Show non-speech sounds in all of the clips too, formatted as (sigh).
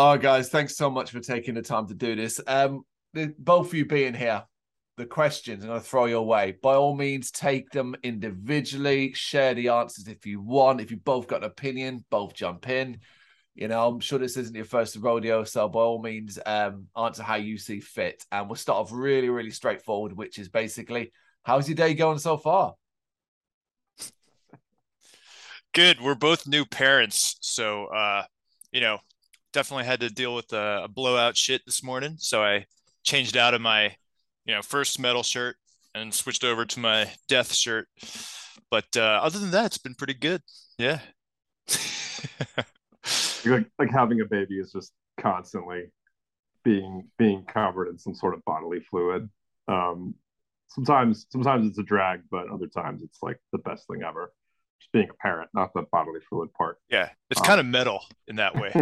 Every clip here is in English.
Oh, guys, thanks so much for taking the time to do this. Um, the, both of you being here, the questions I'm going to throw your way. By all means, take them individually. Share the answers if you want. If you both got an opinion, both jump in. You know, I'm sure this isn't your first rodeo, so by all means, um, answer how you see fit. And we'll start off really, really straightforward, which is basically, how's your day going so far? Good. We're both new parents, so uh, you know, definitely had to deal with a, a blowout shit this morning. So I changed out of my, you know, first metal shirt and switched over to my death shirt. But uh, other than that, it's been pretty good. Yeah. (laughs) like like having a baby is just constantly being being covered in some sort of bodily fluid. Um, sometimes sometimes it's a drag, but other times it's like the best thing ever. Just being a parent, not the bodily fluid part. Yeah, it's um, kind of metal in that way.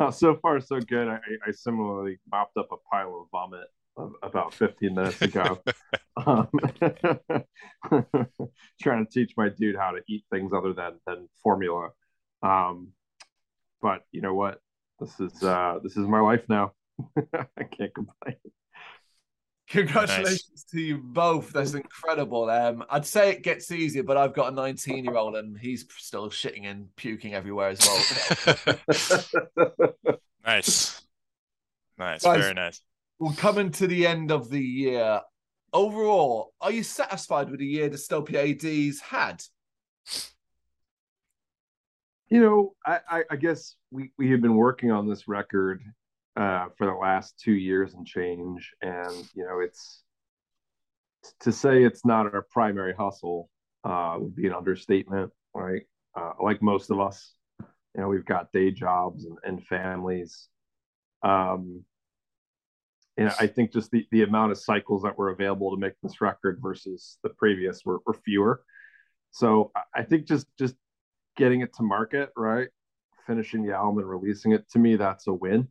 (laughs) so far, so good. I, I similarly mopped up a pile of vomit about 15 minutes ago. (laughs) um, (laughs) trying to teach my dude how to eat things other than than formula. Um, but you know what? This is uh, this is my life now. I can't complain. Congratulations nice. to you both. That's incredible. Um, I'd say it gets easier, but I've got a 19 year old and he's still shitting and puking everywhere as well. (laughs) nice. Nice. Guys, Very nice. We're coming to the end of the year. Overall, are you satisfied with the year Dystopia ADs had? You know, I, I, I guess we, we have been working on this record uh, for the last two years and change, and you know, it's to say it's not our primary hustle uh, would be an understatement, right? Uh, like most of us, you know, we've got day jobs and, and families. Um, and I think just the, the amount of cycles that were available to make this record versus the previous were, were fewer. So I think just just getting it to market, right? Finishing the album and releasing it, to me, that's a win.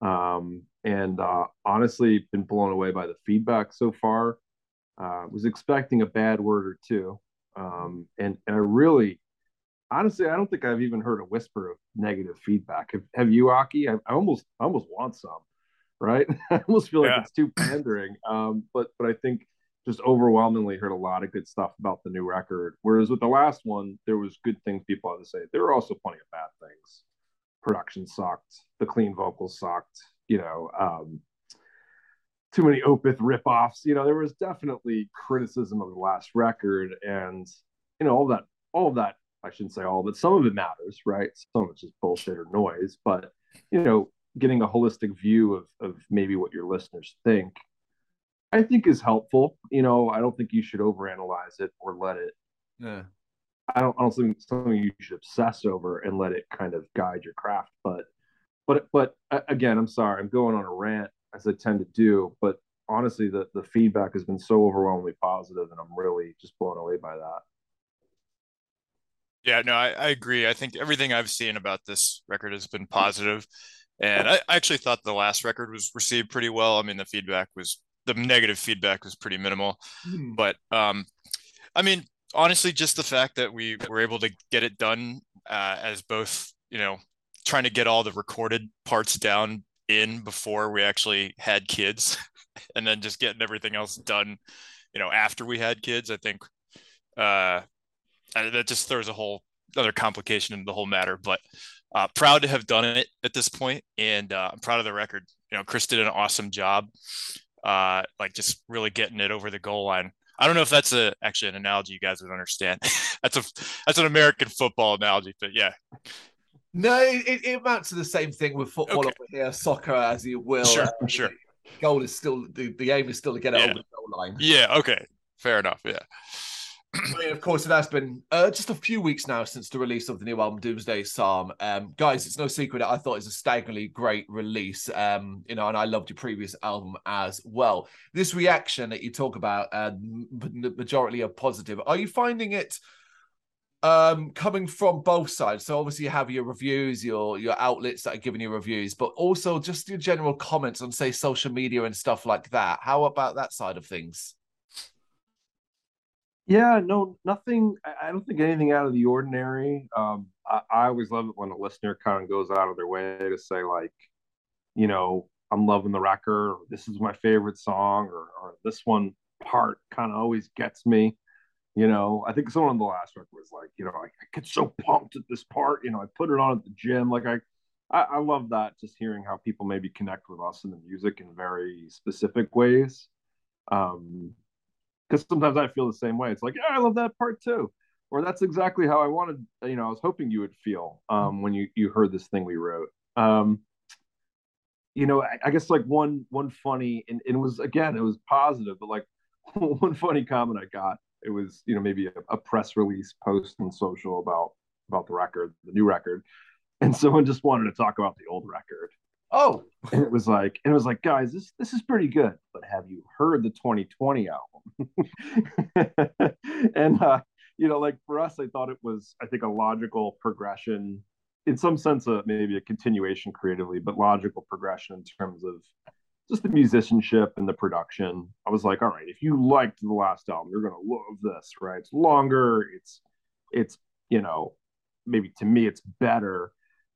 Um, and uh, honestly, been blown away by the feedback so far. Uh, was expecting a bad word or two, um, and and I really, honestly, I don't think I've even heard a whisper of negative feedback. Have, have you, Aki? I, I almost I almost want some, right? (laughs) I almost feel like yeah. it's too pandering. Um, but but I think just overwhelmingly heard a lot of good stuff about the new record. Whereas with the last one, there was good things people had to say. There were also plenty of bad things. Production sucked. The clean vocals sucked. You know, um, too many Opeth ripoffs. You know, there was definitely criticism of the last record, and you know all that. All that. I shouldn't say all, but some of it matters, right? Some of it's just bullshit or noise. But you know, getting a holistic view of of maybe what your listeners think I think is helpful. You know, I don't think you should overanalyze it or let it. Yeah. I don't. I don't think something you should obsess over and let it kind of guide your craft. But, but, but again, I'm sorry. I'm going on a rant as I tend to do. But honestly, the the feedback has been so overwhelmingly positive, and I'm really just blown away by that. Yeah, no, I, I agree. I think everything I've seen about this record has been. And I, I actually thought the last record was received pretty well. I mean, the feedback was the negative feedback was pretty minimal. Mm. But um, I mean, honestly, just the fact that we were able to get it done uh, as both, you know, trying to get all the recorded parts down in before we actually had kids, (laughs) and then just getting everything else done, you know, after we had kids. I think uh, that just throws a whole other complication into the whole matter. But uh, proud to have done it at this point, and uh, I'm proud of the record. You know, Chris did an awesome job uh, like just really getting it over the goal line. I don't know if that's a actually an analogy you guys would understand. (laughs) that's a that's an American football analogy, but yeah. No, it, it amounts to the same thing with football okay. over here, soccer as you will. Sure, uh, sure. Goal is still the, the aim is still to get it yeah. over the goal line. Yeah. Okay. Fair enough. Yeah. I mean, of course, it has been uh, just a few weeks now since the release of the new album Doomsday Psalm. Um, guys, it's no secret I thought it's a staggeringly great release. Um, you know, and I loved your previous album as well. This reaction that you talk about, uh, majority are positive. Are you finding it um, coming from both sides? So obviously you have your reviews, your your outlets that are giving you reviews, but also just your general comments on, say, social media and stuff like that. How about that side of things? Yeah, no, nothing. I don't think anything out of the ordinary. Um, I, I always love it when a listener kind of goes out of their way to say like, you know, I'm loving the record. Or, this is my favorite song, or, or this one part kind of always gets me. You know, I think someone on the last record was like, you know, I, I get so pumped at this part. You know, I put it on at the gym. Like I, I, I love that. Just hearing how people maybe connect with us in the music in very specific ways. Um, because sometimes I feel the same way. It's like, yeah, I love that part too, or that's exactly how I wanted. You know, I was hoping you would feel um, when you you heard this thing we wrote. Um, you know, I, I, guess like one one funny and, and, it was again it was positive, but like (laughs) one funny comment I got it was you know maybe a, a press release post on social about about the record, the new record, and someone just wanted to talk about the old record. Oh, (laughs) and it was like, and it was like, guys, this this is pretty good, but have you heard the 2020 album? (laughs) and uh, you know, like for us, I thought it was, I think, a logical progression, in some sense, a, maybe a continuation creatively, but logical progression in terms of just the musicianship and the production. I was like, all right, if you liked the last album, you're gonna love this, right? It's longer, it's it's you know, maybe to me it's better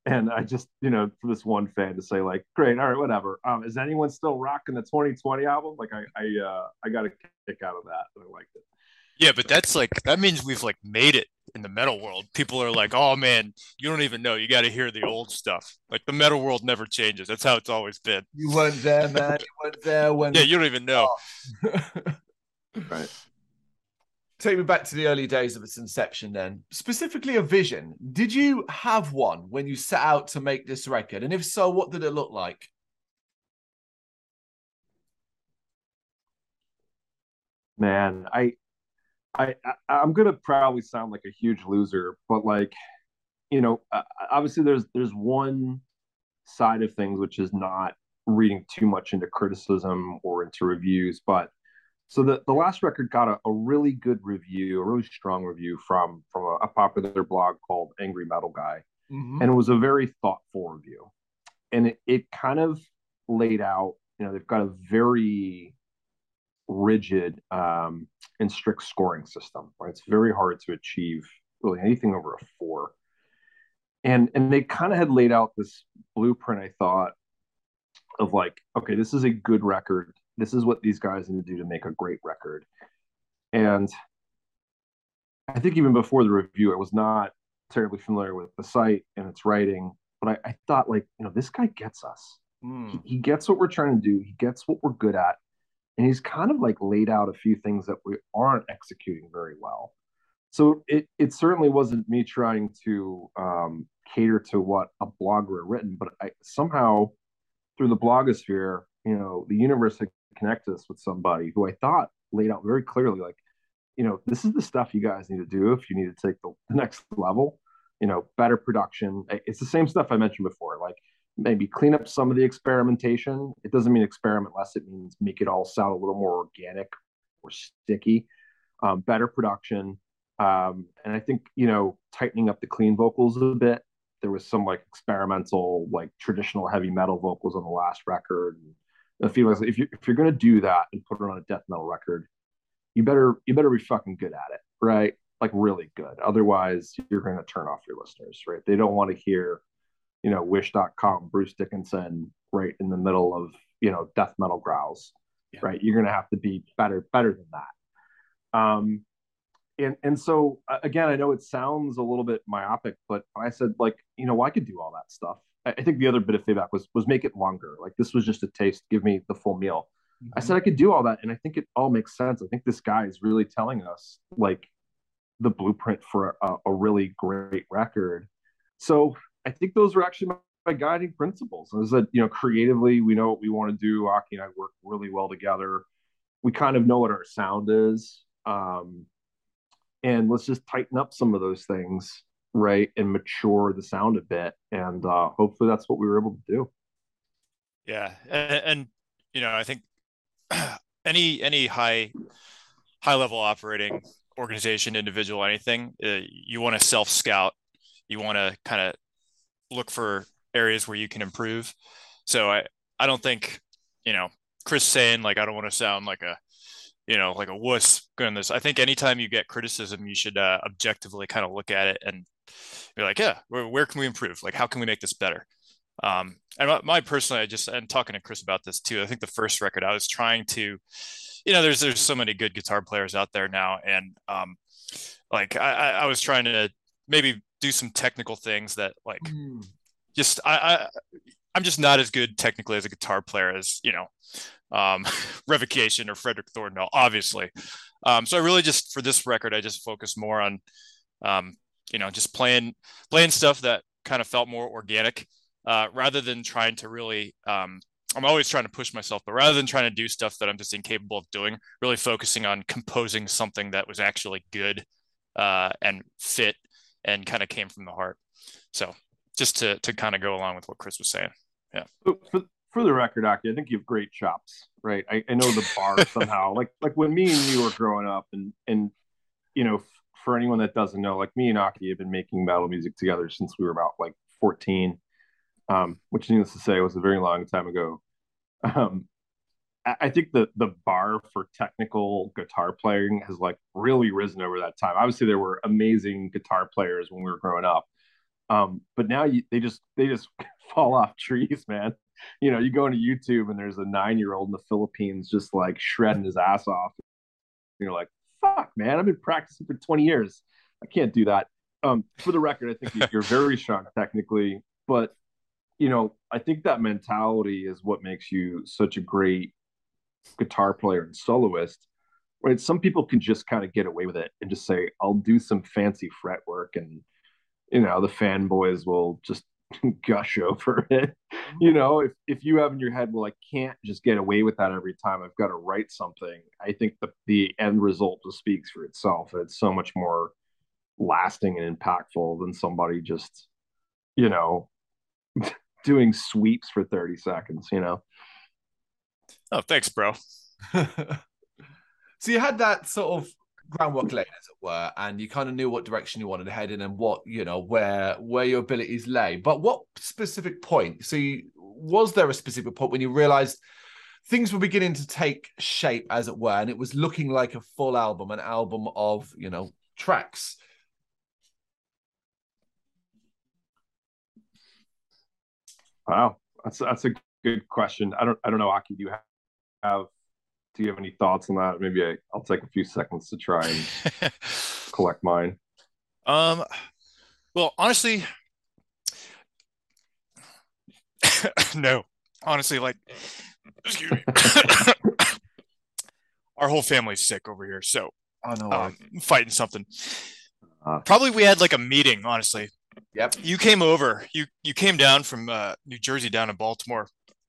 and I just, you know, for this one fan to say like, great, all right, whatever. Um, is anyone still rocking the 2020 album? Like, I, I, uh, I got a kick out of that, and I liked it. Yeah, but that's like that means we've like made it in the metal world. People are like, "Oh man, you don't even know. You got to hear the old stuff." Like the metal world never changes. That's how it's always been. You weren't there, man. You weren't there when. yeah, you don't even know. (laughs) (laughs) right take me back to the early days of its inception then. Specifically a vision. Did you have one when you set out to make this record? And if so what did it look like? Man i i, I am gonna probably sound like a huge loser but like you know obviously there's there's one side of things which is not reading too much into criticism or into reviews but so the, the last record got a, a really good review, a really strong review from from a, a popular blog called Angry Metal Guy, mm-hmm. and it was a very thoughtful review, and it, it kind of laid out, you know, they've got a very rigid um, and strict scoring system. Right, it's very hard to achieve really anything over a four, and and they kind of had laid out this blueprint. I thought of like, okay, this is a good record this is what these guys need to do to make a great record. And I think even before the review, I was not terribly familiar with the site and its writing, but I, I thought like, you know, this guy gets us. Mm. He, he gets what we're trying to do. He gets what we're good at. And he's kind of like laid out a few things that we aren't executing very well. So it, it certainly wasn't me trying to um, cater to what a blogger had written, but I somehow through the blogosphere, you know, the universe had connect us with somebody who I thought laid out very clearly, like, you know, this is the stuff you guys need to do if you need to take the, the next level. You know, better production. It's the same stuff I mentioned before. Like maybe clean up some of the experimentation. It doesn't mean experiment less. It means make it all sound a little more organic or sticky. Um, better production. Um, and I think you know tightening up the clean vocals a bit. There was some like experimental, like traditional heavy metal vocals on the last record. And, the feeling is if you if you're gonna do that and put it on a death metal record, you better you better be fucking good at it, right? Like really good. Otherwise, you're gonna turn off your listeners, right? They don't want to hear, you know, wish.com, Bruce Dickinson, right in the middle of you know death metal growls, yeah. right? You're gonna have to be better better than that. Um, and and so again, I know it sounds a little bit myopic, but I said like, you know, well, I could do all that stuff. I think the other bit of feedback was was make it longer. Like this was just a taste. Give me the full meal. Mm-hmm. I said I could do all that, and I think it all makes sense. I think this guy is really telling us like the blueprint for a, a really great record. So I think those are actually my, my guiding principles. Is that you know creatively we know what we want to do. Aki and I work really well together. We kind of know what our sound is, um, and let's just tighten up some of those things right and mature the sound a bit and uh hopefully that's what we were able to do yeah and, and you know i think (clears throat) any any high high level operating organization individual anything uh, you want to self scout you want to kind of look for areas where you can improve so i i don't think you know chris saying like i don't want to sound like a you know like a wuss on this. I think anytime you get criticism, you should uh, objectively kind of look at it and be like, yeah, where, where can we improve? Like, how can we make this better? Um, and my, my personally, I just and talking to Chris about this too. I think the first record I was trying to, you know, there's there's so many good guitar players out there now, and um, like I, I was trying to maybe do some technical things that like mm. just I, I I'm just not as good technically as a guitar player as you know um, (laughs) Revocation or Frederick Thornhill, obviously. Um, so I really just for this record, I just focused more on um, you know just playing playing stuff that kind of felt more organic uh, rather than trying to really um, i'm always trying to push myself but rather than trying to do stuff that i'm just incapable of doing really focusing on composing something that was actually good uh, and fit and kind of came from the heart. So just to to kind of go along with what chris was saying. Yeah. For, for the record aki i think you have great chops right? I, I know the bar (laughs) somehow. Like like when me and you were growing up and and you know for anyone that doesn't know like me and aki have been making metal music together since we were about like 14 um, which needless to say was a very long time ago. Um, I think the the bar for technical guitar playing has like really risen over that time. Obviously, there were amazing guitar players when we were growing up, um, but now you, they just they just (laughs) fall off trees, man. You know, you go into YouTube and there's a nine year old in the Philippines just like shredding his ass off. You're like, fuck, man, I've been practicing for 20 years. I can't do that. Um, for the record, I think you're very strong technically, but you know, I think that mentality is what makes you such a great guitar player and soloist. Right? Some people can just kind of get away with it and just say, I'll do some fancy fretwork and you know, the fanboys will just (laughs) gush over it. Mm-hmm. You know, if if you have in your head, well, I can't just get away with that every time. I've got to write something. I think the the end result just speaks for itself. It's so much more lasting and impactful than somebody just, you know, (laughs) doing sweeps for 30 seconds, you know? Oh, thanks, bro. (laughs) so you had that sort of groundwork laid, as it were, and you kind of knew what direction you wanted to head in and what, you know, where where your abilities lay. But what specific point? So you, was there a specific point when you realized things were beginning to take shape, as it were, and it was looking like a full album, an album of, you know, tracks? Wow, that's that's a good question. I don't I don't know, Aki. Do you have do you have any thoughts on that? Maybe I, I'll take a few seconds to try and (laughs) collect mine. Um, well, honestly, (coughs) no. Honestly, like, excuse me. (coughs) Our whole family's sick over here, so I know um, fighting something. Uh, Probably we had like a meeting, honestly, Yep. You came over. You you came down from uh, New Jersey down to Baltimore,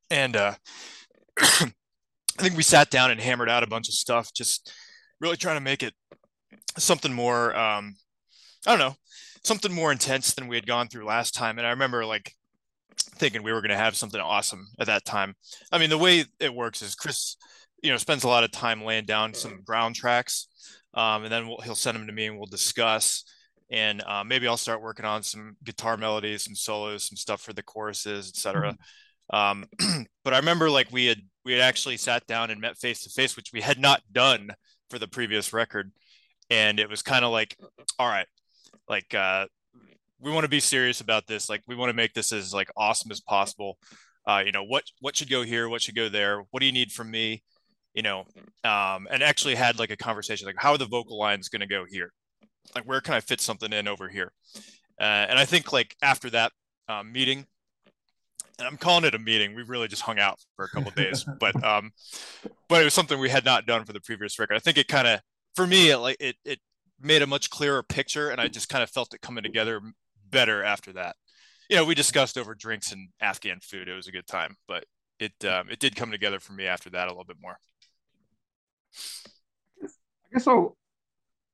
and uh, I think we sat down and hammered out a bunch of stuff, just really trying to make it something more. Um, I don't know, something more intense than we had gone through last time. And I remember like thinking we were going to have something awesome at that time. I mean, the way it works is Chris, you know, spends a lot of time laying down some ground tracks, um, and then we'll, he'll send them to me and we'll discuss and uh, maybe I'll start working on some guitar melodies, some solos, some stuff for the choruses, etc. Mm-hmm. Um, (clears throat) but I remember like we had we had actually sat down and met face to face, which we had not done for the previous record, and it was kind of like, all right, like uh, we want to be serious about this. Like we want to make this as like awesome as possible. Uh, you know what what should go here, what should go there. What do you need from me? You know, um, and actually had like a conversation like how are the vocal lines going to go here like where can I fit something in over here? Uh, and I think like after that um, meeting, and I'm calling it a meeting. We really just hung out for a couple days, (laughs) but um, but it was something we had not done for the previous record. I think it kind of, for me, it, like it it made a much clearer picture, and I just kind of felt it coming together better after that. You know, we discussed over drinks and Afghan food. It was a good time, but it um, it did come together for me after that a little bit more. I guess I'll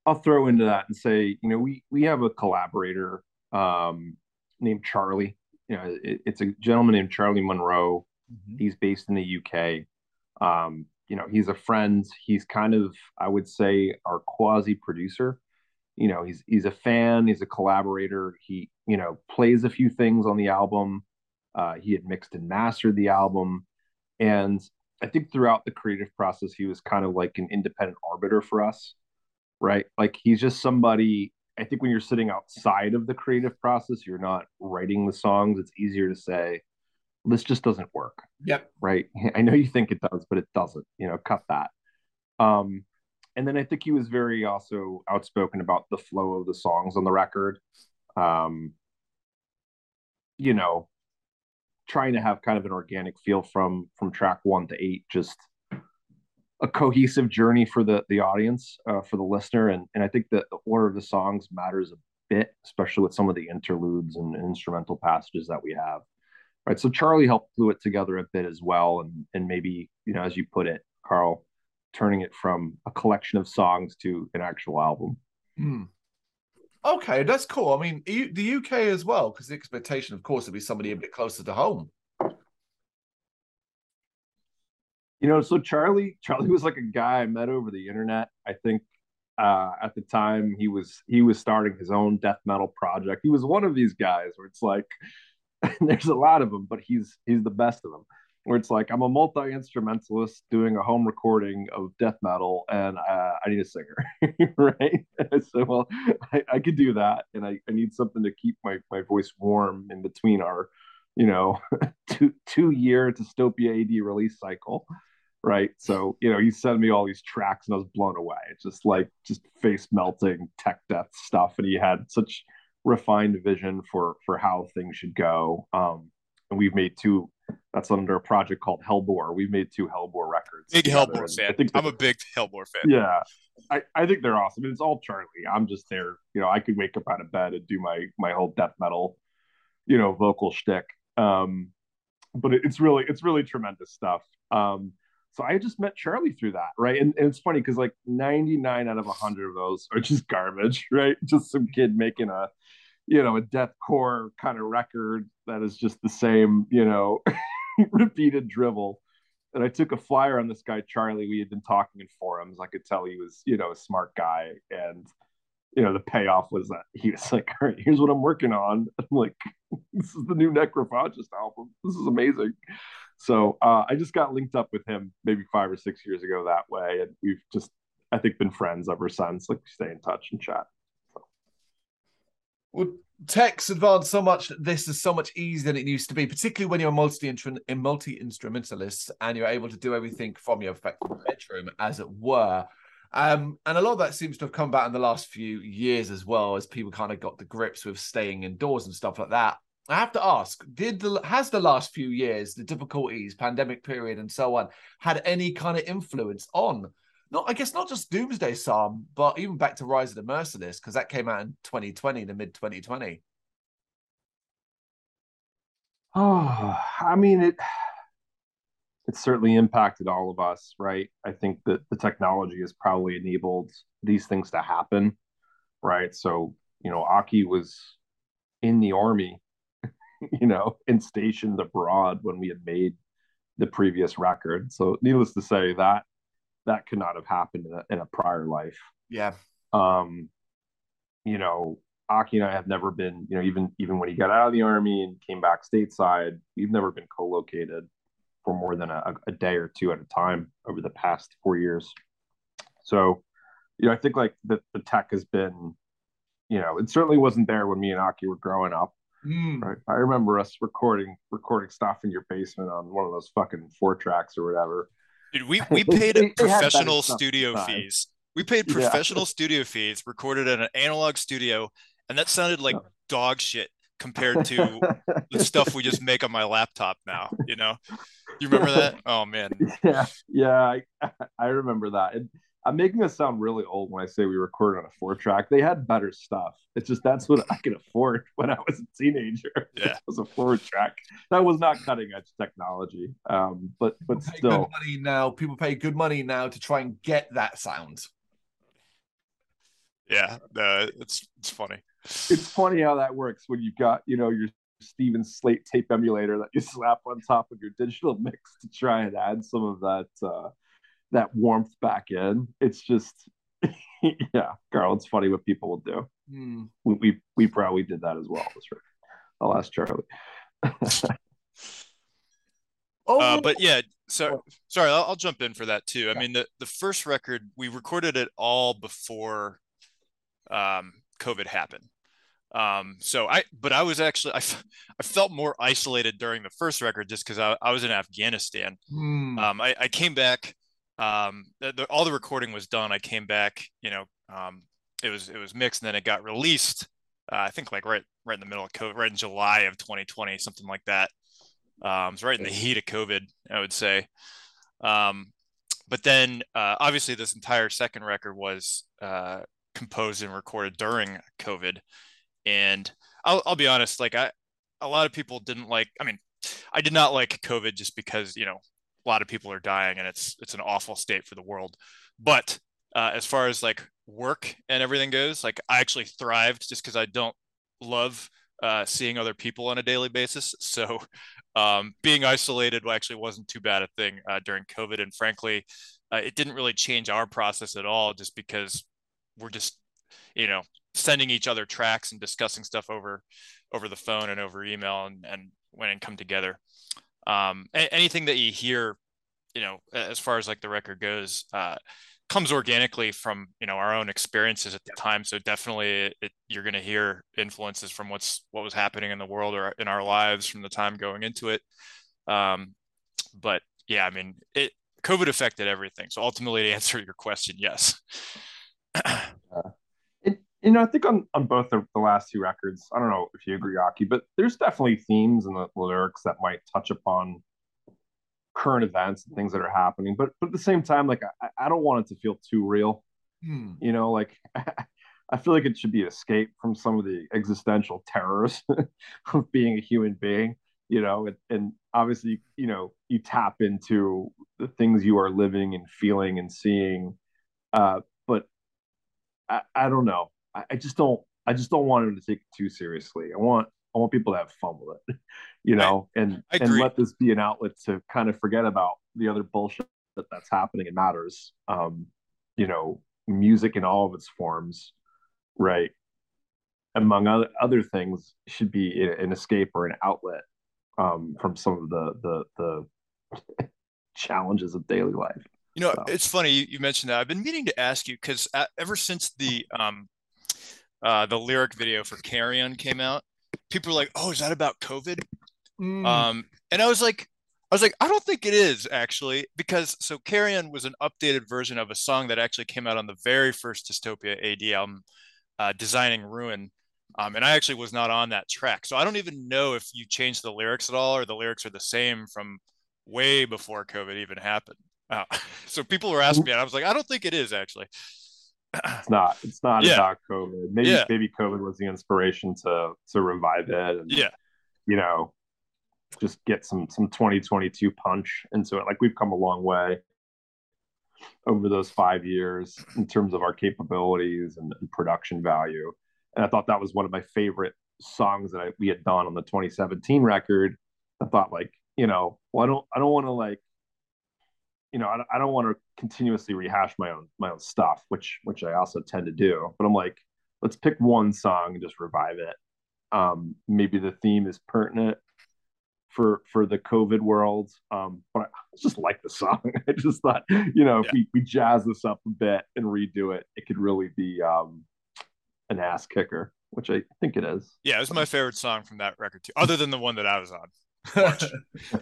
I'll throw into that and say, you know, we we have a collaborator um, named Charlie. You know, it, it's a gentleman named Charlie Monroe. Mm-hmm. He's based in the UK. Um, you know, he's a friend. He's kind of, I would say, our quasi producer. You know, he's he's a fan. He's a collaborator. He, you know, plays a few things on the album. Uh, he had mixed and mastered the album, and I think throughout the creative process, he was kind of like an independent arbiter for us right? Like he's just somebody. I think when you're sitting outside of the creative process, you're not writing the songs. It's easier to say, "This just doesn't work." Yep. Right. (laughs) I know you think it does, but it doesn't. You know, cut that. Um, and then I think he was very also outspoken about the flow of the songs on the record. Um, you know, trying to have kind of an organic feel from from track one to eight, just a cohesive journey for the the audience, uh, for the listener, and and I think that the order of the songs matters a bit, especially with some of the interludes and, instrumental passages that we have. Right, so Charlie helped glue it together a bit as well, and and maybe you know, as you put it, Carl, turning it from a collection of songs to an actual album. Hmm. Okay, that's cool. I mean, the UK as well, because the expectation, of course, would be somebody a bit closer to home. You know, so Charlie, Charlie was like a guy I met over the internet. I think uh, at the time he was he was starting his own death metal project. He was one of these guys where it's like (laughs) there's a lot of them, but he's he's the best of them where it's like I'm a multi instrumentalist doing a home recording of death metal, and uh, I need a singer, (laughs) right? (laughs) so well, I, I could do that, and I, I need something to keep my my voice warm in between our, you know, two two year dystopia AD release cycle. Right. So, you know, he sent me all these tracks and I was blown away. It's just like just face melting tech death stuff. And he had such refined vision for for how things should go. Um, and we've made two that's under a project called Hellbore. We've made two Hellbore records. Big Hellbore fan. I think I'm a big Hellbore fan. Yeah, I, I think they're awesome. It's all Charlie. I'm just there. You know, I could wake up out of bed and do my my whole death metal, you know, vocal shtick. Um, but it, it's really it's really tremendous stuff. Um, so I just met Charlie through that, right? And, and it's funny because like 99 out of 100 of those are just garbage, (laughs) right? Just some kid making a, you know, a deathcore kind of record that is just the same, you know, (laughs) repeated drivel. And I took a flyer on this guy, Charlie. We had been talking in forums. I could tell he was, you know, a smart guy. And, you know, the payoff was that he was like, all right, here's what I'm working on. (laughs) I'm like, this is the new Necrophagist album. This is amazing. So uh, I just got linked up with him maybe five or six years ago that way. And we've just, I think, been friends ever since. Like, stay in touch and chat. So. Well, tech's advanced so much this is so much easier than it used to be, particularly when you're a multi multi instrumentalist and you're able to do everything from your bedroom, as it were. Um, and a lot of that seems to have come about in the last few years as well, as people kind of got the grips with staying indoors and stuff like that. I have to ask: Did the has the last few years, the difficulties, pandemic period, and so on, had any kind of influence on not I guess not just Doomsday Psalm, but even back to Rise of the Merciless because that came out in 2020, the mid 2020. Oh, ah, I mean it. It certainly impacted all of us, right? I think that the technology has probably enabled these things to happen, right? So you know, Aki was in the army, (laughs) you know, and stationed abroad when we had made the previous record. So, needless to say, that that could not have happened in a, in a prior life. Yeah. Um, you know, Aki and I have never been, you know, even even when he got out of the army and came back stateside, we've never been co-located for more than a, a day or two at a time over the past four years. So, you know, I think like the, the tech has been, you know, it certainly wasn't there when me and Aki were growing up. Mm. Right. I remember us recording recording stuff in your basement on one of those fucking four tracks or whatever. Dude, we we (laughs) paid professional studio fees. We paid professional yeah. studio fees, recorded in an analog studio, and that sounded like dog shit compared to (laughs) the stuff we just make on my laptop now. You know, you remember that? (laughs) Oh man. Yeah, yeah, I, I remember that. And I'm making this sound really old when I say we recorded on a four track. They had better stuff. It's just that's what I could afford (laughs) when I was a teenager. (laughs) Yeah, it was a four track. That was not cutting edge technology. Um, but but still, money now. People pay good money now to try and get that sound. Yeah, uh, it's it's funny. It's funny how that works when you've got you know your Steven Slate tape emulator that you (laughs) slap on top of your digital mix to try and add some of that. Uh, that warmth back in. It's just, (laughs) yeah, Carl. It's funny what people will do. Mm. We, we we probably did that as well. That's right. I'll ask Charlie. (laughs) Oh, uh, but yeah, so sorry, I'll, I'll, jump in for that too. I mean, the the first record we recorded it all before um, COVID happened. Um, so I, but I was actually, I, I felt more isolated during the first record just because I, I was in Afghanistan. Mm. Um, I, I came back, um, the, the, all the recording was done. I came back, you know, um, it was, it was mixed and then it got released. Uh, I think like right, right in the middle of COVID, right in July of 2020, something like that. Um, it's right in the heat of COVID, I would say. Um, but then uh, obviously this entire second record was uh, composed and recorded during COVID. And I'll, I'll be honest, like I, a lot of people didn't like, I mean, I did not like COVID just because, you know, a lot of people are dying and it's, it's an awful state for the world. But uh, as far as like work and everything goes, like I actually thrived just because I don't love uh, seeing other people on a daily basis. (laughs) So um, being isolated actually wasn't too bad a thing uh, during COVID. And frankly, uh, it didn't really change our process at all just because we're just, you know, sending each other tracks and discussing stuff over over the phone and over email and, and when and come together. Um, anything that you hear, you know, as far as like the record goes, uh, comes organically from you know our own experiences at the time. So definitely it, you're going to hear influences from what's what was happening in the world or in our lives from the time going into it. Um, but yeah i mean it covid affected everything. So ultimately to answer your question yes. (clears throat) Uh, you know i think on on both the, the last two records i don't know if you agree aki but there's definitely themes in the lyrics that might touch upon current events and things that are happening. But but at the same time, like I, I don't want it to feel too real. Hmm. You know, like (laughs) I feel like it should be escape from some of the existential terrors (laughs) of being a human being. You know, and, and obviously, you know, you tap into the things you are living and feeling and seeing. Uh, but I, I don't know. I, I just don't. I just don't want him to take it too seriously. I want I want people to have fun with it, (laughs) you know, I, and I and let this be an outlet to kind of forget about the other bullshit that that's happening and matters. Um, you know, music in all of its forms, right? Among other other things, should be an escape or an outlet um, from some of the the the (laughs) challenges of daily life. You know, so. it's funny you, you, mentioned that. I've been meaning to ask you because ever since the um, uh, the lyric video for Carrion came out, people were like, "Oh, is that about COVID?" Mm. Um, and I was like, I was like, I don't think it is actually, because so Carrion was an updated version of a song that actually came out on the very first Dystopia AD album, uh, Designing Ruin. Um, and I actually was not on that track. So I don't even know if you changed the lyrics at all or the lyrics are the same from way before COVID even happened. Uh, (laughs) so people were asking me, and I was like, I don't think it is actually it's not it's not yeah. about covid. Maybe yeah. maybe covid was the inspiration to to revive it and yeah. you know just get some some 2022 punch into it. Like we've come a long way over those five years in terms of our capabilities and, and production value. And i thought that was one of my favorite songs that I, we had done on the 2017 record. I thought like you know well i don't i don't want to like you know, I, I don't want to continuously rehash my own my own stuff, which which I also tend to do. But I'm like, let's pick one song and just revive it. Um, maybe the theme is pertinent for for the COVID world. Um, but I just like the song. (laughs) I just thought, you know, if yeah. we, we jazz this up a bit and redo it, it could really be um, an ass kicker, which I think it is. Yeah, it was my favorite song from that record too, other than the one that I was on. (laughs) (laughs)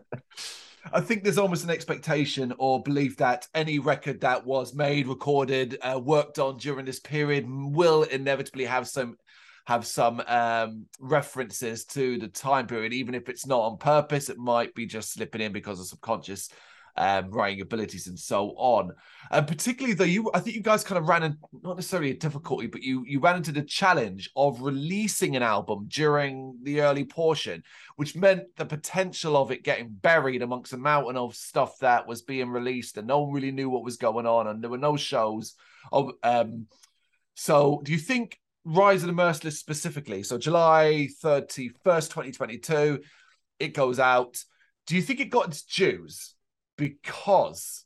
I think there's almost an expectation or belief that any record that was made, recorded, uh, worked on during this period will inevitably have some have some um, references to the time period, even if it's not on purpose. It might be just slipping in because of subconscious um, writing abilities and so on. And particularly though, you I think you guys kind of ran not necessarily a difficulty, but you you ran into the challenge of releasing an album during the early portion, which meant the potential of it getting buried amongst a mountain of stuff that was being released and no one really knew what was going on and there were no shows. Of um, so do you think Rise of the Merciless specifically? So July 31st, 2022, it goes out. Do you think it got its dues? Because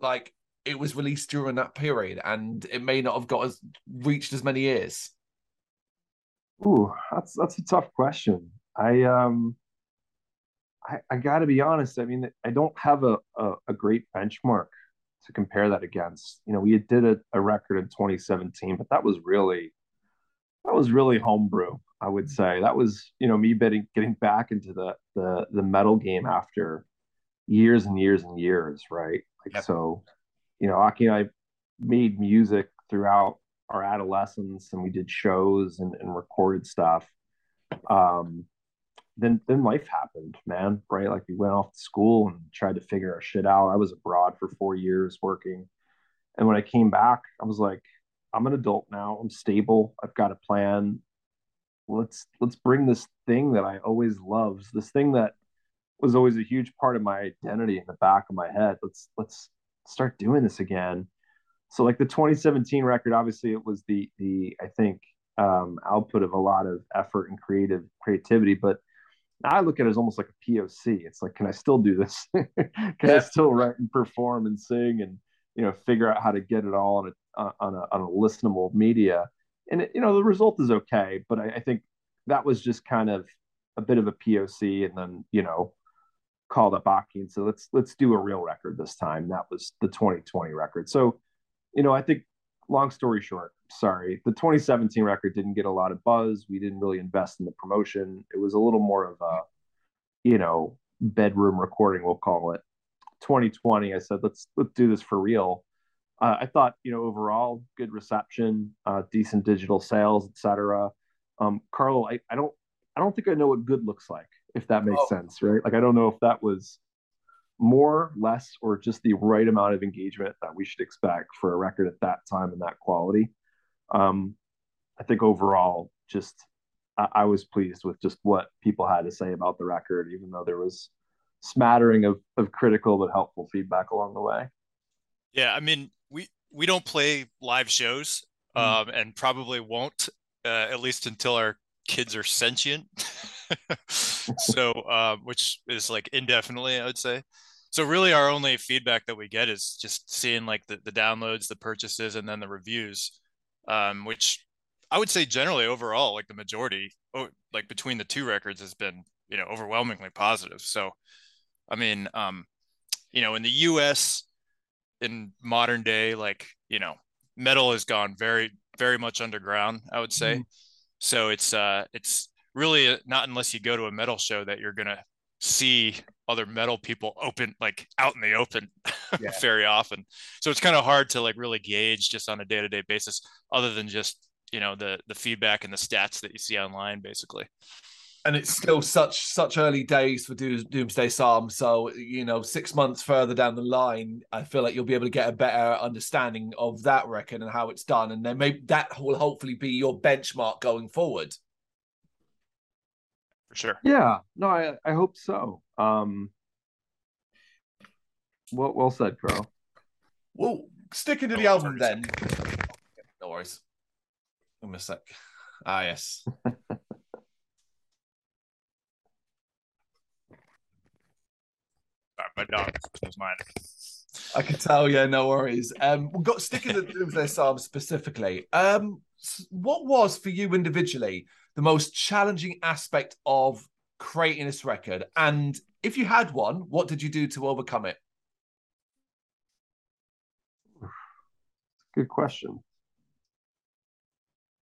like it was released during that period and it may not have got as reached as many ears? Ooh, that's that's a tough question. I um I, I got to be honest. I mean, I don't have a, a, a, great benchmark to compare that against. You know, we did a, a record in 2017, but that was really that was really homebrew. I would say that was you know me getting getting back into the the the metal game after years and years and years, right? Like yep. so, you know, Aki and I made music throughout our adolescence, and we did shows and, and recorded stuff. Um, then then life happened, man. Right? Like we went off to school and tried to figure our shit out. I was abroad for four years working, and when I came back, I was like, I'm an adult now. I'm stable. I've got a plan. Let's let's bring this thing that I always loved, this thing that was always a huge part of my identity in the back of my head. Let's let's start doing this again. So like the 2017 record, obviously it was the the I think um, output of a lot of effort and creative creativity, but I look at it as almost like a POC. It's like, can I still do this? (laughs) can yeah. I still write and perform and sing and you know figure out how to get it all on a on a, on a listenable media? And it, you know the result is okay, but I, I think that was just kind of a bit of a POC, and then you know called up Aki and said, let's let's do a real record this time. That was the 2020 record. So, you know, I think long story short, sorry, the 2017 record didn't get a lot of buzz. We didn't really invest in the promotion. It was a little more of a, you know, bedroom recording, we'll call it. 2020, I said, let's let's do this for real. Uh, I thought, you know, overall good reception, uh, decent digital sales, etc. Um, Carlo, I, I don't I don't think I know what good looks like, if that makes oh. sense, right? Like I don't know if that was more, less, or just the right amount of engagement that we should expect for a record at that time and that quality. Um, I think overall, just I, I was pleased with just what people had to say about the record, even though there was smattering of, of critical but helpful feedback along the way. Yeah, I mean, we we don't play live shows, mm. um, and probably won't uh, at least until our kids are sentient. (laughs) so, uh, which is like indefinitely, I would say. So really, our only feedback that we get is just seeing like the, the downloads, the purchases, and then the reviews, um, which I would say generally overall, like the majority, oh, like between the two records, has been you know overwhelmingly positive. So, I mean, um, you know, in the U.S. in modern day, like you know, metal has gone very very much underground. I would say. Mm-hmm so it's uh it's really uh, not unless you go to a metal show that you're gonna see other metal people open like out in the open (laughs) yeah. very often. So it's kind of hard to like really gauge just on a day-to-day basis, other than just you know the the feedback and the stats that you see online, basically and it's still such such early days for Doomsday Psalm. So you know, six months further down the line, I feel like you'll be able to get a better understanding of that record and how it's done, and then maybe that will hopefully be your benchmark going forward. For sure. Yeah. No, I I hope so. Um. Well, well said, Carl. Well, sticking to the album then. No worries. Give me a sec. Ah, yes. (laughs) my dog was mine. I can tell, yeah, no worries. Um, we've got sticking to Doomsday Psalm specifically. Um, what was for you individually the most challenging aspect of creating this record? And if you had one, what did you do to overcome it? Good question.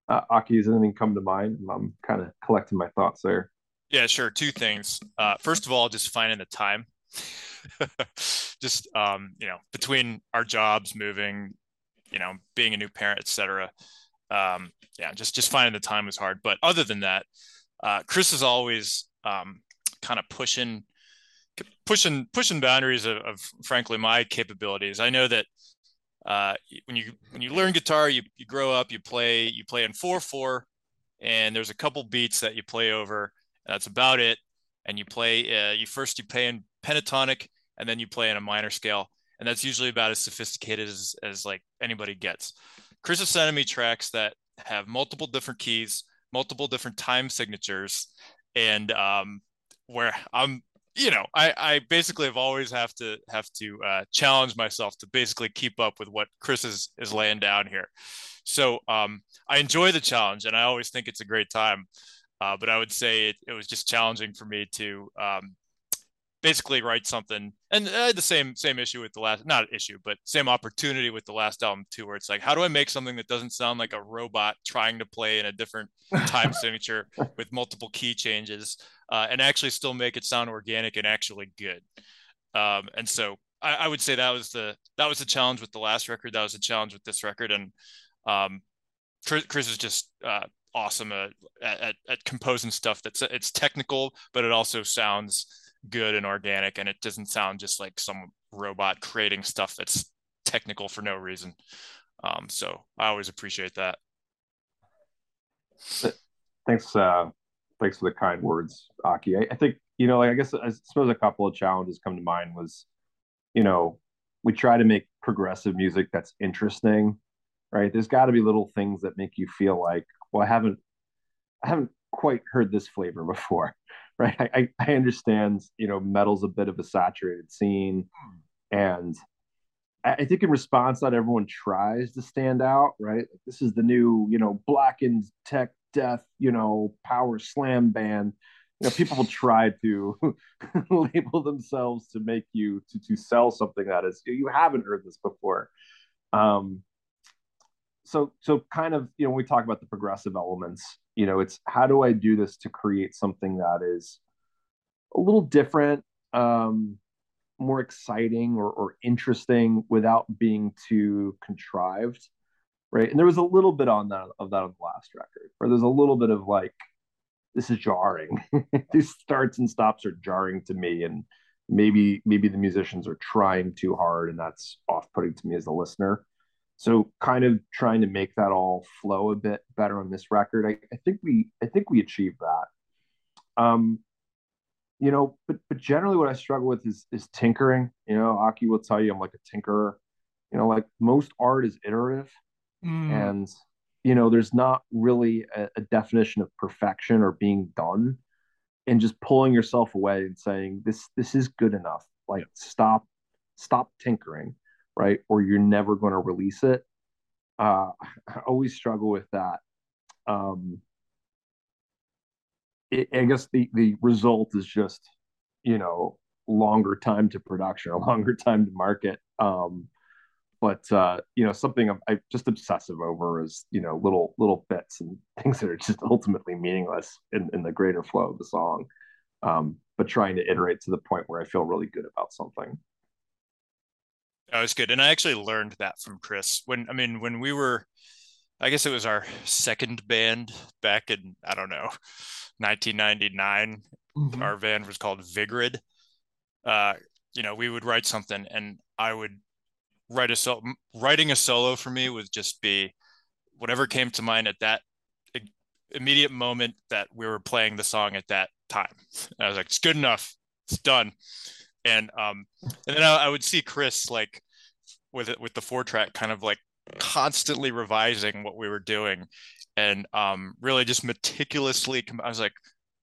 Uh, Aki, does anything come to mind? I'm kind of collecting my thoughts there. Yeah, sure. Two things. Uh, first of all, just finding the time. (laughs) just um, you know between our jobs moving you know being a new parent etc um, yeah just just finding the time was hard. But other than that uh, chris is always um, kind of pushing pushing pushing boundaries of, of, frankly my capabilities. I know that uh, when you when you learn guitar you, you grow up you play you play in 4-4 and there's a couple beats that you play over that's about it. And you play uh, you first you play in pentatonic and then you play in a minor scale and that's usually about as sophisticated as, as like anybody gets chris me tracks that have multiple different keys multiple different time signatures and um, where i'm you know i i basically have always have to have to uh, challenge myself to basically keep up with what chris is is laying down here. So um, i enjoy the challenge and i always think it's a great time uh, but i would say it, it was just challenging for me to um, basically write something. And I had the same same issue with the last, not issue, but same opportunity with the last album too, where it's like, how do I make something that doesn't sound like a robot trying to play in a different time (laughs) signature with multiple key changes, uh, and actually still make it sound organic and actually good. Um, and so I, I, would say that was the that was the challenge with the last record. That was the challenge with this record, and um, Chris, Chris is just uh, awesome at, at, at composing stuff that's it's technical, but it also sounds good and organic, and it doesn't sound just like some robot creating stuff that's technical for no reason. Um, so I always appreciate that. Thanks, uh, thanks for the kind words, Aki. I, I think you know, like I guess I suppose a couple of challenges come to mind was, you know, we try to make progressive music that's interesting, right? There's got to be little things that make you feel like, well, I haven't, I haven't quite heard this flavor before, (laughs) right? I, I understand, you know, metal's a bit of a saturated scene, and I think in response, not everyone tries to stand out, right? This is the new, you know, blackened tech death, you know, power slam band. You know, people will try to (laughs) label themselves to make you to to sell something that is you haven't heard this before. Um, so so kind of you know when we talk about the progressive elements you know it's how do i do this to create something that is a little different um more exciting or, or interesting without being too contrived right? And there was a little bit on that of that on the last record where there's a little bit of like this is jarring. (laughs) These starts and stops are jarring to me and maybe maybe the musicians are trying too hard and that's off-putting to me as a listener so kind of trying to make that all flow a bit better on this record. I, I think we I think we achieved that. Um, you know, but but generally what I struggle with is is tinkering. You know, Aki will tell you I'm like a tinkerer. You know, like most art is iterative. Mm. And you know, there's not really a, a definition of perfection or being done. And just pulling yourself away and saying, This this is good enough. Like stop, stop tinkering right? Or you're never going to release it. Uh, (laughs) I always struggle with that. Um, it, I guess the the result is just, you know, longer time to production, a (laughs) longer time to market. Um, but uh, you know, something I'm, I'm, just obsessive over is you know little little bits and (laughs) things that are just ultimately meaningless in, in the greater flow of the song. Um, but trying to iterate to the point where I feel really good about something. Oh, it's good. And I actually learned that from Chris. When I mean, when we were I guess it was our second band back in, I don't know, 1999. Mm-hmm. Our band was called Vigrid. Uh, you know, we would write something and I would write a solo. Writing a solo for me would just be whatever came to mind at that immediate moment that we were playing the song at that time. I was like, it's good enough. It's done and um and then I, I would see Chris like with it with the four track kind of like constantly revising what we were doing and um really just meticulously I was like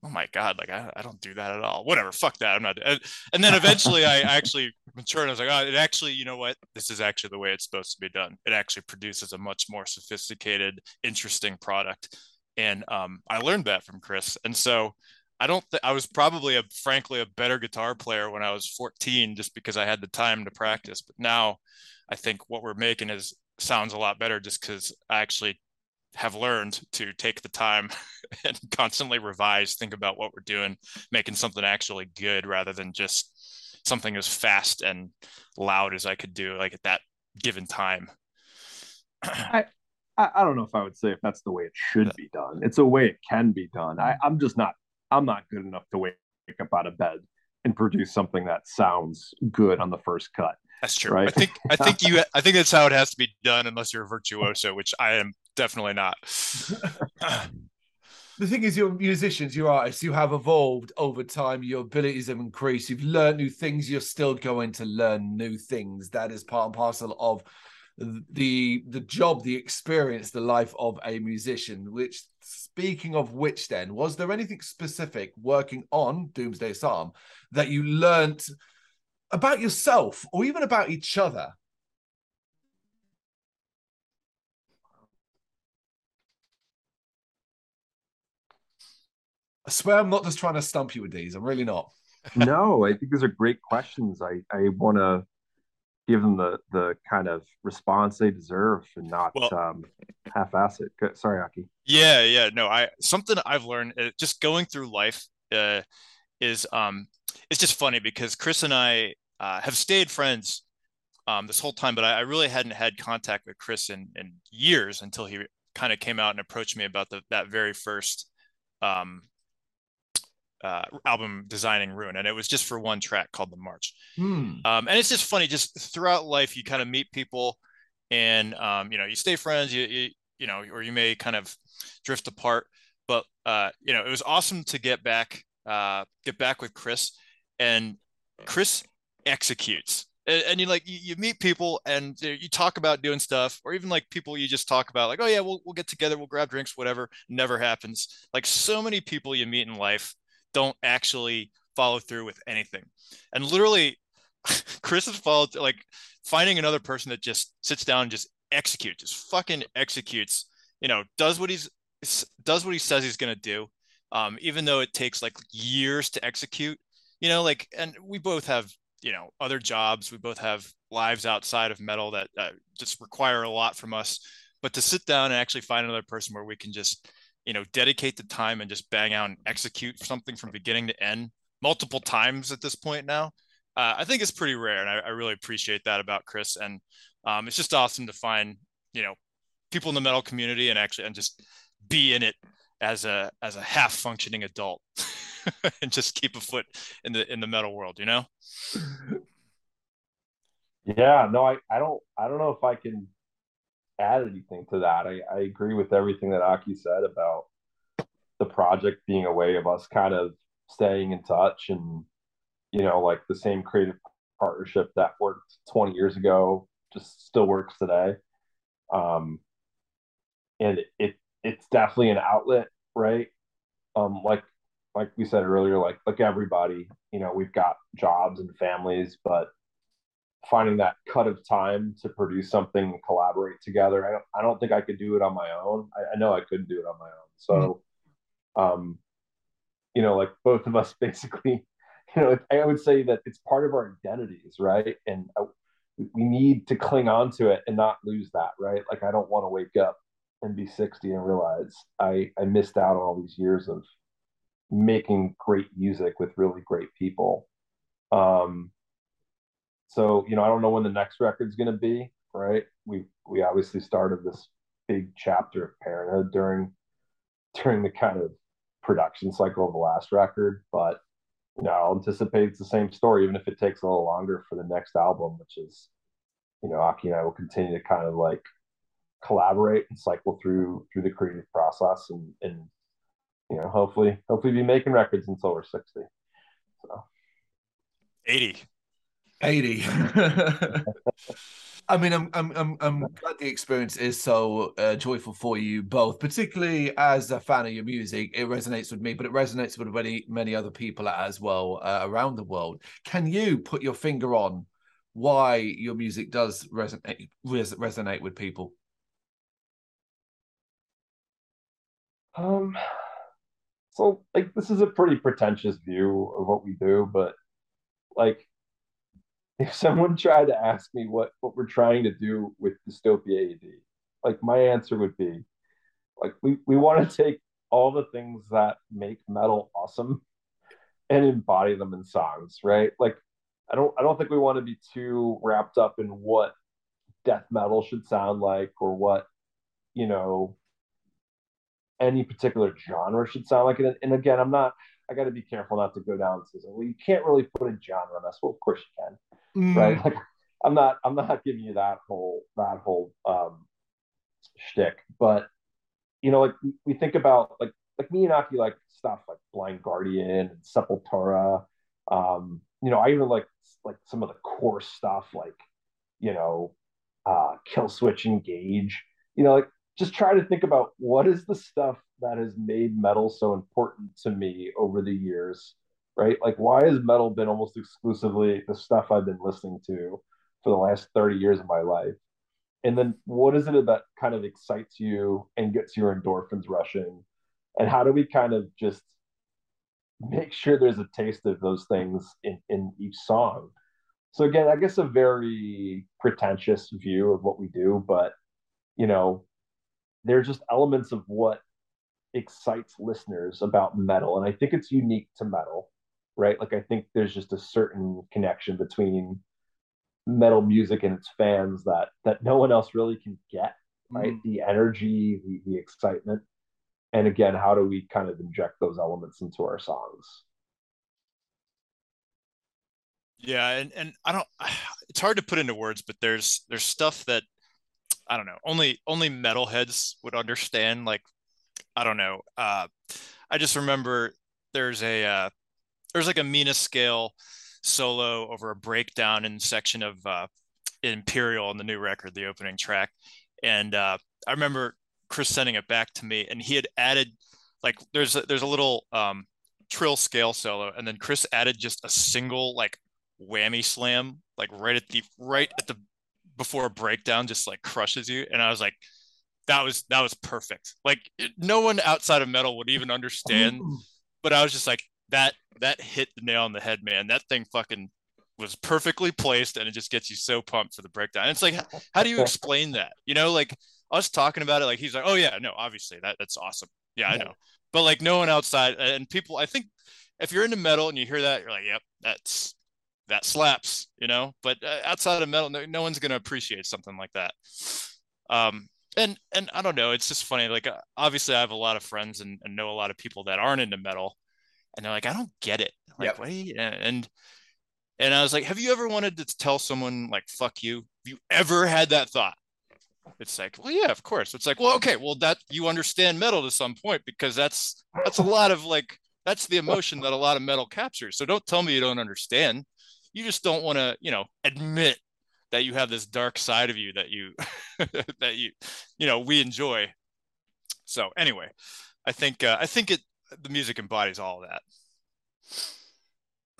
oh my god like I, I don't do that at all. Whatever fuck that. I'm not and, and then eventually i actually matured. I was like oh it actually you know what? This is actually the way it's supposed to be done. It actually produces a much more sophisticated interesting product. And um, i learned that from chris. And so I don't I was probably a frankly a better guitar player when I was 14 just because I had the time to practice. But now I think what we're making is sounds a lot better just because I actually have learned to take the time (laughs) and constantly revise, think about what we're doing, making something actually good rather than just something as fast and loud as I could do like at that given time. I, I don't know if I would say if that's the way it should be done. It's a way it can be done. I, I'm just not I'm not good enough to wake up out of bed and produce something that sounds good on the first cut. That's true. Right? I think I think (laughs) you I think that's how it has to be done unless you're a virtuoso, which I am definitely not. (laughs) the thing is, you're musicians, you're artists, you have evolved over time, your abilities have increased, you've learned new things, you're still going to learn new things. That is part and parcel of the the job, the experience, the life of a musician. Which, speaking of which, then was there anything specific working on Doomsday Psalm that you learnt about yourself or even about each other? I swear I'm not just trying to stump you with these. I'm really not. no, I think these are great questions. I I want to give them the the kind of response they deserve and not well, um, half-ass it. Sorry, Aki. Yeah, yeah, no. I something I've learned uh, just going through life uh, is um, it's just funny because Chris and I uh, have stayed friends um, this whole time, but I, I, really hadn't had contact with Chris in, in years until he kind of came out and approached me about the, that very first um, uh, album designing Ruin, and it was just for one track called The March. Hmm. Um, and it's just funny, just throughout life, you kind of meet people, and um, you know, you stay friends, you, you you know, or you may kind of drift apart. But uh, you know, it was awesome to get back, uh, get back with Chris, and Chris executes and, and you like you, you, meet people and you talk about doing stuff or even like people you just talk about like oh yeah we'll, we'll get together we'll grab drinks whatever never happens like so many people you meet in life don't actually follow through with anything. And literally (laughs) chris has followed like finding another person that just sits down and just executes just fucking executes you know does what he's does what he says he's to do um, even though it takes like years to execute you know like and we both have you know other jobs. We both have lives outside of metal that uh, just require a lot from us. But to sit down and actually find another person where we can just you know dedicate the time and just bang out and execute something from beginning to end multiple times at this point now uh, i think it's pretty rare and I, I, really appreciate that about chris and um, it's just awesome to find you know people in the metal community and actually and just be in it as a as a half functioning adult (laughs) and just keep a foot in the in the metal world, you know? Yeah, no, I, I don't I don't know if I can add anything to that. I, I agree with everything that Aki said about the project being a way of us kind of staying in touch and you know, like the same creative partnership that worked 20 years ago just still works today. Um and it, it it's definitely an outlet, right? Um, like like we said earlier, like like everybody, you know, we've got jobs and families, but finding that cut of time to produce something and collaborate together, I don't, I don't think I could do it on my own. I, I know I couldn't do it on my own. So, mm-hmm. um, you know, like both of us (laughs) basically, you know, I would say that it's part of our identities, right? And I, uh, we need to cling on to it and not lose that, right? Like I don't want to wake up and be 60 and realize I, I missed out on all these years of making great music with really great people. Um, so you know, I don't know when the next record's going to be. Right? We we obviously started this big chapter of Parenthood during during the kind of production cycle of the last record, but you know, I'll anticipate it's the same story, even if it takes a little longer for the next album, which is, you know, Aki and I will continue to kind of like collaborate and cycle through through the creative process and and you know, hopefully, hopefully be making records until we're 60. So 80. 80. (laughs) I mean, I'm, I'm, I'm, I'm glad the experience is so uh, joyful for you both, particularly as a fan of your music. It resonates with me, but it resonates with many, many other people as well uh, around the world. Can you put your finger on why your music does resonate res- resonate with people? Um, so like this is a pretty pretentious view of what we do, but like if someone tried to ask me what what we're trying to do with dystopia AD, like my answer would be like we, we want to take all the things that make metal awesome and embody them in songs, right? Like I don't I don't think we want to be too wrapped up in what death metal should sound like or what you know any particular genre should sound like it. And again, I'm not. I got to be careful not to go down to well, you can't really put a genre on this. Well, of course you can, mm. right? Like, I'm not. I'm not giving you that whole that whole um, shtick. But you know, like we think about like like me and Aki like stuff like Blind Guardian and Sepultura. Um, you know, I even like like some of the core stuff like you know, uh, Killswitch Engage. You know, like just try to think about what is the stuff that has made metal so important to me over the years, right? Like, why has metal been almost exclusively the stuff I've been listening to for the last 30 years of my life? And then what is it that kind of excites you and gets your endorphins rushing? And how do we kind of just make sure there's a taste of those things in, in each song. So again, I guess a very pretentious view of what we do, but you know, they're just elements of what excites listeners about metal. And I think it's unique to metal, right? Like I think there's just a certain connection between metal music and its fans that that no one else really can get, right? Mm. The energy, the, the excitement. And again, how do we kind of inject those elements into our songs? Yeah, and, and I don't (sighs) it's hard to put into words, but there's there's stuff that I don't know, only only metalheads would understand. Like, I don't know. Uh I just remember there's a uh there's like a minor scale solo over a breakdown in section of uh Imperial on the new record, the opening track. And uh I remember Chris sending it back to me and he had added like there's a, there's a little um trill scale solo and then Chris added just a single like whammy slam like right at the right at the before a breakdown just like crushes you and i was like that was that was perfect. Like no one outside of metal would even understand but i was just like that that hit the nail on the head man. That thing fucking was perfectly placed and it just gets you so pumped for the breakdown. And it's like how do you explain that? You know like us talking about it like he's like oh yeah no obviously that that's awesome. Yeah i know. But like no one outside and people i think if you're into metal and you hear that you're like yep that's that slaps, you know. But uh, outside of metal, no, no one's gonna appreciate something like that. Um, and and I don't know, it's just funny. Like uh, obviously, I have a lot of friends and, and, know a lot of people that aren't into metal, and they're like, I don't get it. Like, yep. what? And and I was like, have you ever wanted to tell someone like "fuck you"? Have you ever had that thought? It's like, well, yeah, of course. It's like, well, okay, well, that you understand metal to some point because that's that's a lot of like that's the emotion that a lot of metal captures. So don't tell me you don't understand you just don't want to you know admit that you have this dark side of you that you (laughs) that you you know we enjoy. So anyway i think uh, i think it the music embodies all of that.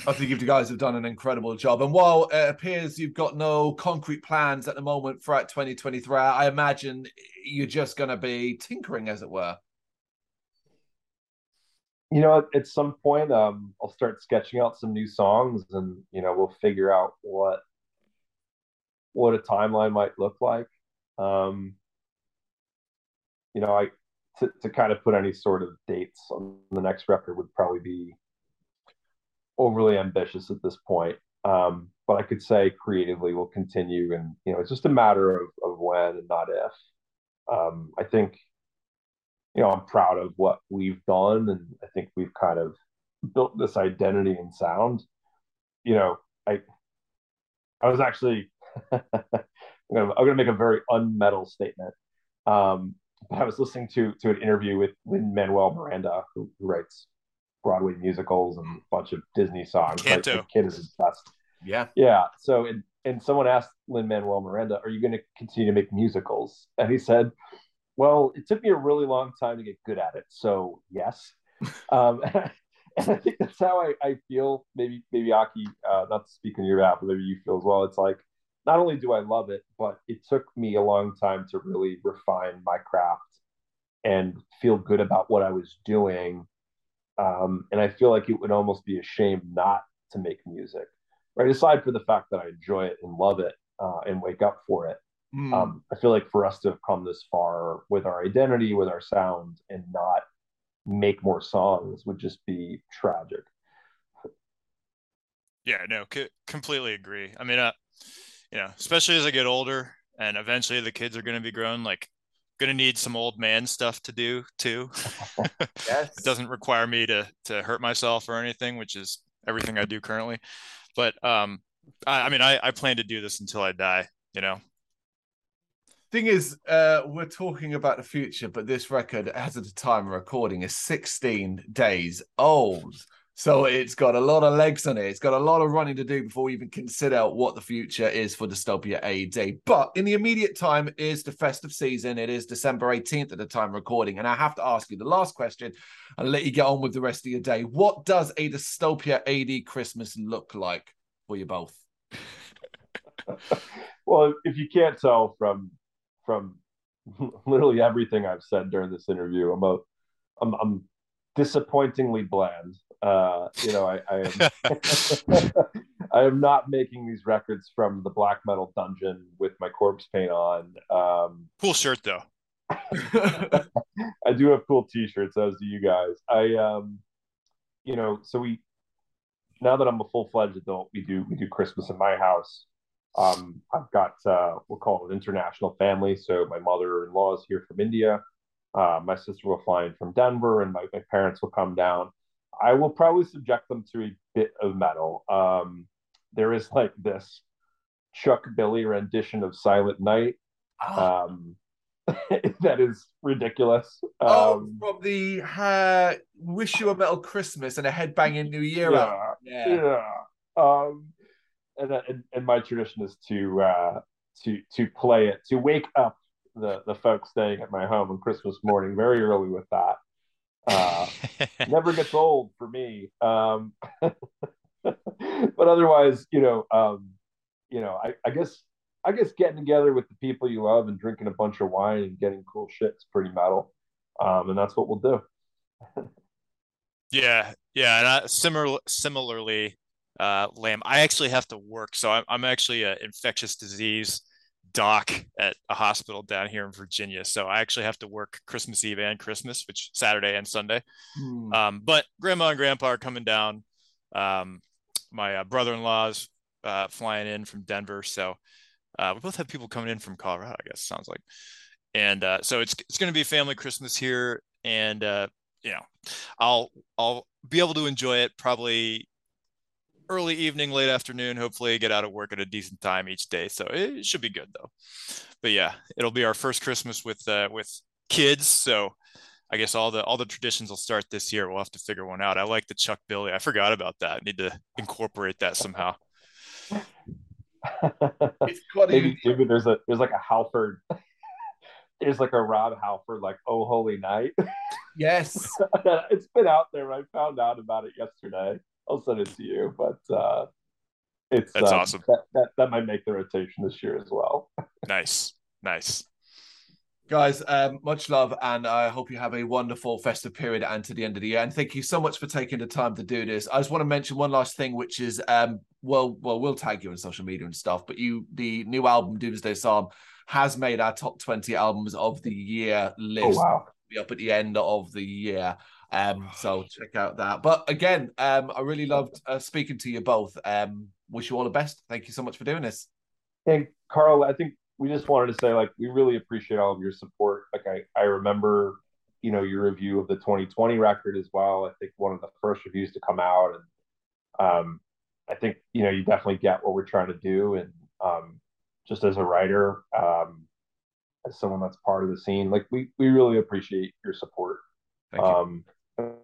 I think if you guys have done an incredible job. And while it appears you've got no concrete plans at the moment for 2023, I imagine you're just going to be tinkering, as it were. You know, at, some point, um, I'll start sketching out some new songs, and you know, we'll figure out what what a timeline might look like. Um, you know, I to, to kind of put any sort of dates on the next record would probably be overly ambitious at this point. Um, but I could say creatively we'll continue, and you know, it's just a matter of, of when and not if. Um, I think you know, I'm proud of what we've done, and I think we've kind of built this identity and sound. You know, I I was actually (laughs) I'm gonna I'm gonna make a very unmetal statement. Um, but I was listening to to an interview with Lin Manuel Miranda, who, who, writes Broadway musicals and a bunch of Disney songs. Encanto. Like, kid is his best. Yeah, yeah. So and and someone asked Lin Manuel Miranda, "Are you going to continue to make musicals?" And he said, well, it took me a really long time to get good at it. So yes. (laughs) um, (laughs) and I think that's how I, I feel. Maybe, maybe Aki, uh, not to speak on your behalf, but maybe you feel as well. It's like, not only do I love it, but it took me a long time to really refine my craft and feel good about what I was doing. Um, and I feel like it would almost be a shame not to make music, right? Aside for the fact that I enjoy it and love it uh, and wake up for it. Mm. Um, I feel like for us to have come this far with our identity, with our sound, and not make more songs would just be tragic. Yeah, no, c- completely agree. I mean, uh, you know, especially as I get older and eventually the kids are going to be grown, like, going to need some old man stuff to do too. (laughs) yes. it doesn't require me to to hurt myself or anything, which is everything I do currently. But um, I, I mean, I, I plan to do this until I die. You know, thing is, uh, we're talking about the future, but this record, as of the time of recording, is 16 days old. So it's got a lot of legs on it. It's got a lot of running to do before we even consider what the future is for Dystopia AD. But in the immediate time is the festive season. It is December 18th at the time recording. And I have to ask you the last question and let you get on with the rest of your day. What does a Dystopia AD Christmas look like for you both? (laughs) well, if you can't tell from from (laughs) literally everything I've said during this interview. I'm a, I'm, I'm disappointingly bland. Uh, you know, I, I am (laughs) (laughs) I am not making these records from the black metal dungeon with my corpse paint on. Um, cool shirt though. (laughs) I do have cool T-shirts, as do you guys. I, um, you know, so we now that I'm a full fledged adult, we do we do Christmas in my house. Um, I've got uh, we'll call it an international family. So my mother-in-law is here from India. Uh, my sister will fly in from Denver, and my, my parents will come down. I will probably subject them to a bit of metal. Um, there is like this Chuck Billy rendition of Silent Night. Ah. Um, (laughs) that is ridiculous. Oh, um, oh, from the uh, "Wish You a Metal Christmas" and a headbanging New Year. Yeah, yeah. yeah. Um, and, and, and my tradition is to uh, to to play it to wake up the the folks staying at my home on Christmas morning very early with that. Uh, (laughs) never gets old for me. Um, (laughs) but otherwise, you know, um, you know, I, I guess I guess getting together with the people you love and drinking a bunch of wine and getting cool shit is pretty metal, um, and that's what we'll do. (laughs) yeah, yeah, and I, similar similarly, uh, Lamb. I actually have to work, so I'm, I'm actually an infectious disease doc at a hospital down here in Virginia. So I actually have to work Christmas Eve and Christmas, which Saturday and Sunday. Hmm. Um, but grandma and grandpa are coming down. Um, my uh, brother-in-law's uh, flying in from Denver, so uh, we both have people coming in from Colorado. I guess sounds like, and uh, so it's it's going to be family Christmas here, and uh, you know, I'll I'll be able to enjoy it probably early evening, late afternoon. Hopefully, get out of work at a decent time each day. So it should be good though. But yeah, it'll be our first Christmas with uh, with kids. So I guess all the all the traditions will start this year. We'll have to figure one out. I like the Chuck Billy. I forgot about that. I need to incorporate that somehow. (laughs) it's quite maybe, maybe there's a there's like a Halford. (laughs) there's like a Rob Halford like Oh Holy Night. Yes, (laughs) it's been out there. I found out about it yesterday. I'll send it to you. But uh, it's that's um, awesome. That, that that might make the rotation this year as well. (laughs) nice, nice. Guys, um, much love, and I hope you have a wonderful festive period and to the end of the year. And thank you so much for taking the time to do this. I just want to mention one last thing, which is, um, well, well, we'll tag you on social media and stuff. But you, the new album Doomsday Psalm, has made our top twenty albums of the year oh, list. Oh, wow. Be up at the end of the year. Um, so check out that. But again, um, I really loved uh, speaking to you both. Um, wish you all the best. Thank you so much for doing this. Hey, Carl, I think we just wanted to say like we really appreciate all of your support. Like I, I remember, you know, your review of the 2020 record as well. I think one of the first reviews to come out, and um, I think you know you definitely get what we're trying to do. And um, just as a writer, um, as someone that's part of the scene, like we we really appreciate your support. Thank you. Um,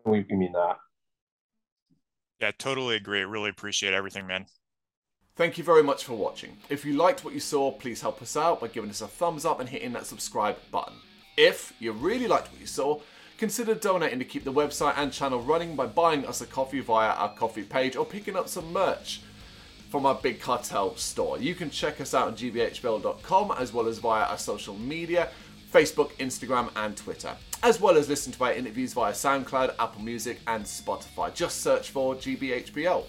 we, we mean that. Yeah, totally agree. Really appreciate everything, man. Thank you very much for watching. If you liked what you saw, please help us out by giving us a thumbs up and hitting that subscribe button. If you really liked what you saw, consider donating to keep the website and channel running by buying us a coffee via our Ko-Fi page or picking up some merch from our Big Cartel store. You can check us out on gbhbl.com as well as via our social media Facebook, Instagram, and Twitter, as well as listen to our interviews via SoundCloud, Apple Music, and Spotify. Just search for GBHBL.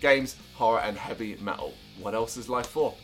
Games, horror, and heavy metal. What else is life for?